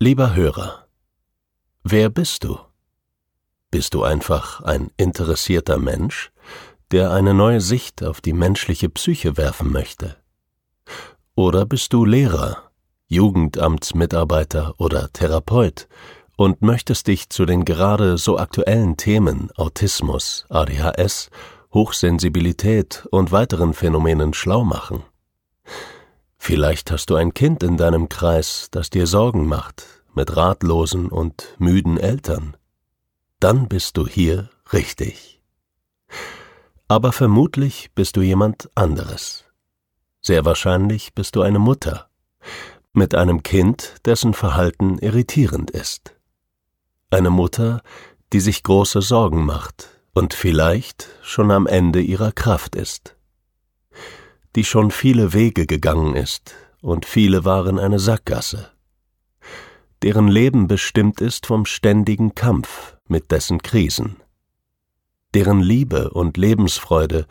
Lieber Hörer, wer bist du? Bist du einfach ein interessierter Mensch, der eine neue Sicht auf die menschliche Psyche werfen möchte? Oder bist du Lehrer, Jugendamtsmitarbeiter oder Therapeut und möchtest dich zu den gerade so aktuellen Themen Autismus, ADHS, Hochsensibilität und weiteren Phänomenen schlau machen? Vielleicht hast du ein Kind in deinem Kreis, das dir Sorgen macht, mit ratlosen und müden Eltern. Dann bist du hier richtig. Aber vermutlich bist du jemand anderes. Sehr wahrscheinlich bist du eine Mutter mit einem Kind, dessen Verhalten irritierend ist. Eine Mutter, die sich große Sorgen macht und vielleicht schon am Ende ihrer Kraft ist die schon viele Wege gegangen ist, und viele waren eine Sackgasse, deren Leben bestimmt ist vom ständigen Kampf mit dessen Krisen, deren Liebe und Lebensfreude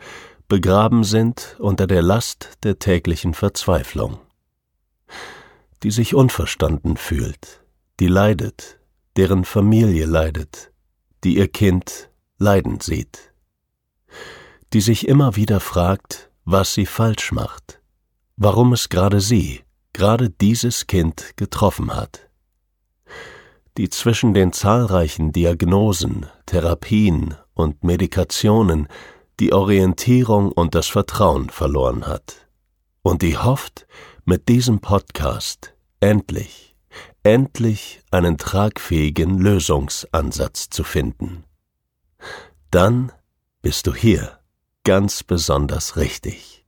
begraben sind unter der Last der täglichen Verzweiflung, die sich unverstanden fühlt, die leidet, deren Familie leidet, die ihr Kind leidend sieht, die sich immer wieder fragt, was sie falsch macht, warum es gerade sie, gerade dieses Kind getroffen hat. Die zwischen den zahlreichen Diagnosen, Therapien und Medikationen die Orientierung und das Vertrauen verloren hat und die hofft, mit diesem Podcast endlich, endlich einen tragfähigen Lösungsansatz zu finden. Dann bist du hier ganz besonders richtig.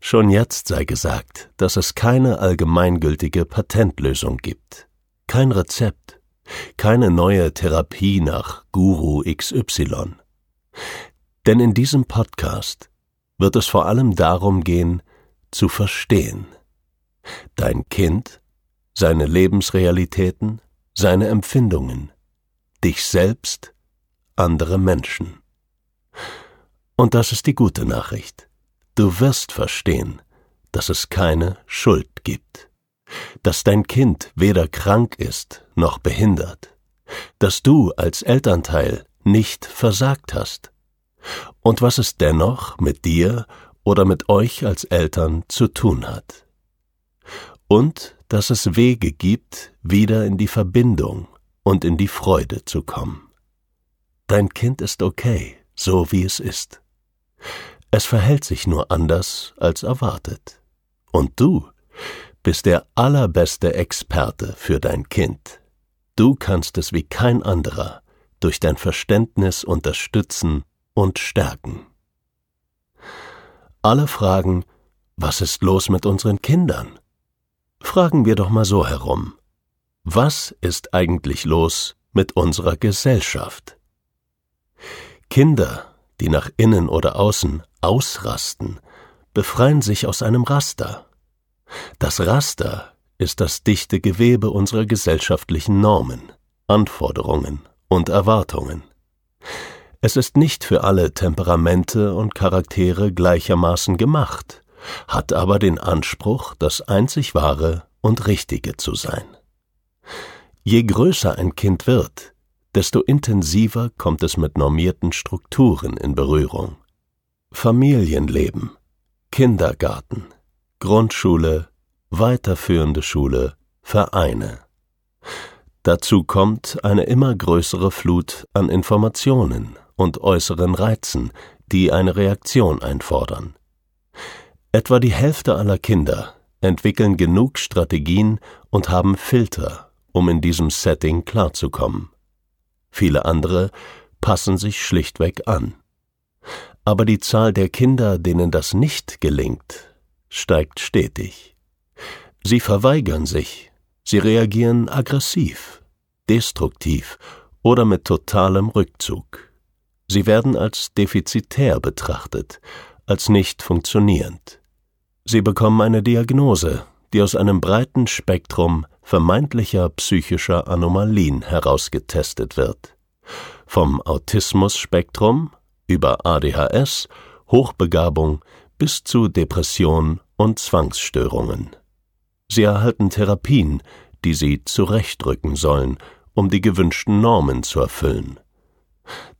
Schon jetzt sei gesagt, dass es keine allgemeingültige Patentlösung gibt, kein Rezept, keine neue Therapie nach Guru XY. Denn in diesem Podcast wird es vor allem darum gehen, zu verstehen. Dein Kind, seine Lebensrealitäten, seine Empfindungen, dich selbst, andere Menschen. Und das ist die gute Nachricht. Du wirst verstehen, dass es keine Schuld gibt, dass dein Kind weder krank ist noch behindert, dass du als Elternteil nicht versagt hast und was es dennoch mit dir oder mit euch als Eltern zu tun hat. Und dass es Wege gibt, wieder in die Verbindung und in die Freude zu kommen. Dein Kind ist okay, so wie es ist. Es verhält sich nur anders als erwartet. Und du bist der allerbeste Experte für dein Kind. Du kannst es wie kein anderer durch dein Verständnis unterstützen und stärken. Alle fragen, was ist los mit unseren Kindern? Fragen wir doch mal so herum. Was ist eigentlich los mit unserer Gesellschaft? Kinder die nach innen oder außen ausrasten, befreien sich aus einem Raster. Das Raster ist das dichte Gewebe unserer gesellschaftlichen Normen, Anforderungen und Erwartungen. Es ist nicht für alle Temperamente und Charaktere gleichermaßen gemacht, hat aber den Anspruch, das einzig wahre und richtige zu sein. Je größer ein Kind wird, desto intensiver kommt es mit normierten Strukturen in Berührung. Familienleben, Kindergarten, Grundschule, weiterführende Schule, Vereine. Dazu kommt eine immer größere Flut an Informationen und äußeren Reizen, die eine Reaktion einfordern. Etwa die Hälfte aller Kinder entwickeln genug Strategien und haben Filter, um in diesem Setting klarzukommen viele andere passen sich schlichtweg an. Aber die Zahl der Kinder, denen das nicht gelingt, steigt stetig. Sie verweigern sich, sie reagieren aggressiv, destruktiv oder mit totalem Rückzug. Sie werden als defizitär betrachtet, als nicht funktionierend. Sie bekommen eine Diagnose, die aus einem breiten Spektrum vermeintlicher psychischer Anomalien herausgetestet wird. Vom Autismus-Spektrum über ADHS, Hochbegabung bis zu Depression und Zwangsstörungen. Sie erhalten Therapien, die sie zurechtrücken sollen, um die gewünschten Normen zu erfüllen.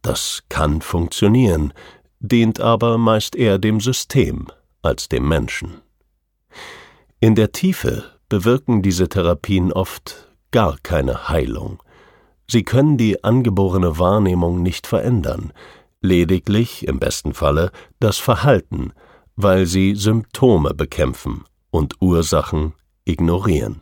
Das kann funktionieren, dient aber meist eher dem System als dem Menschen. In der Tiefe bewirken diese Therapien oft gar keine Heilung. Sie können die angeborene Wahrnehmung nicht verändern, lediglich im besten Falle das Verhalten, weil sie Symptome bekämpfen und Ursachen ignorieren.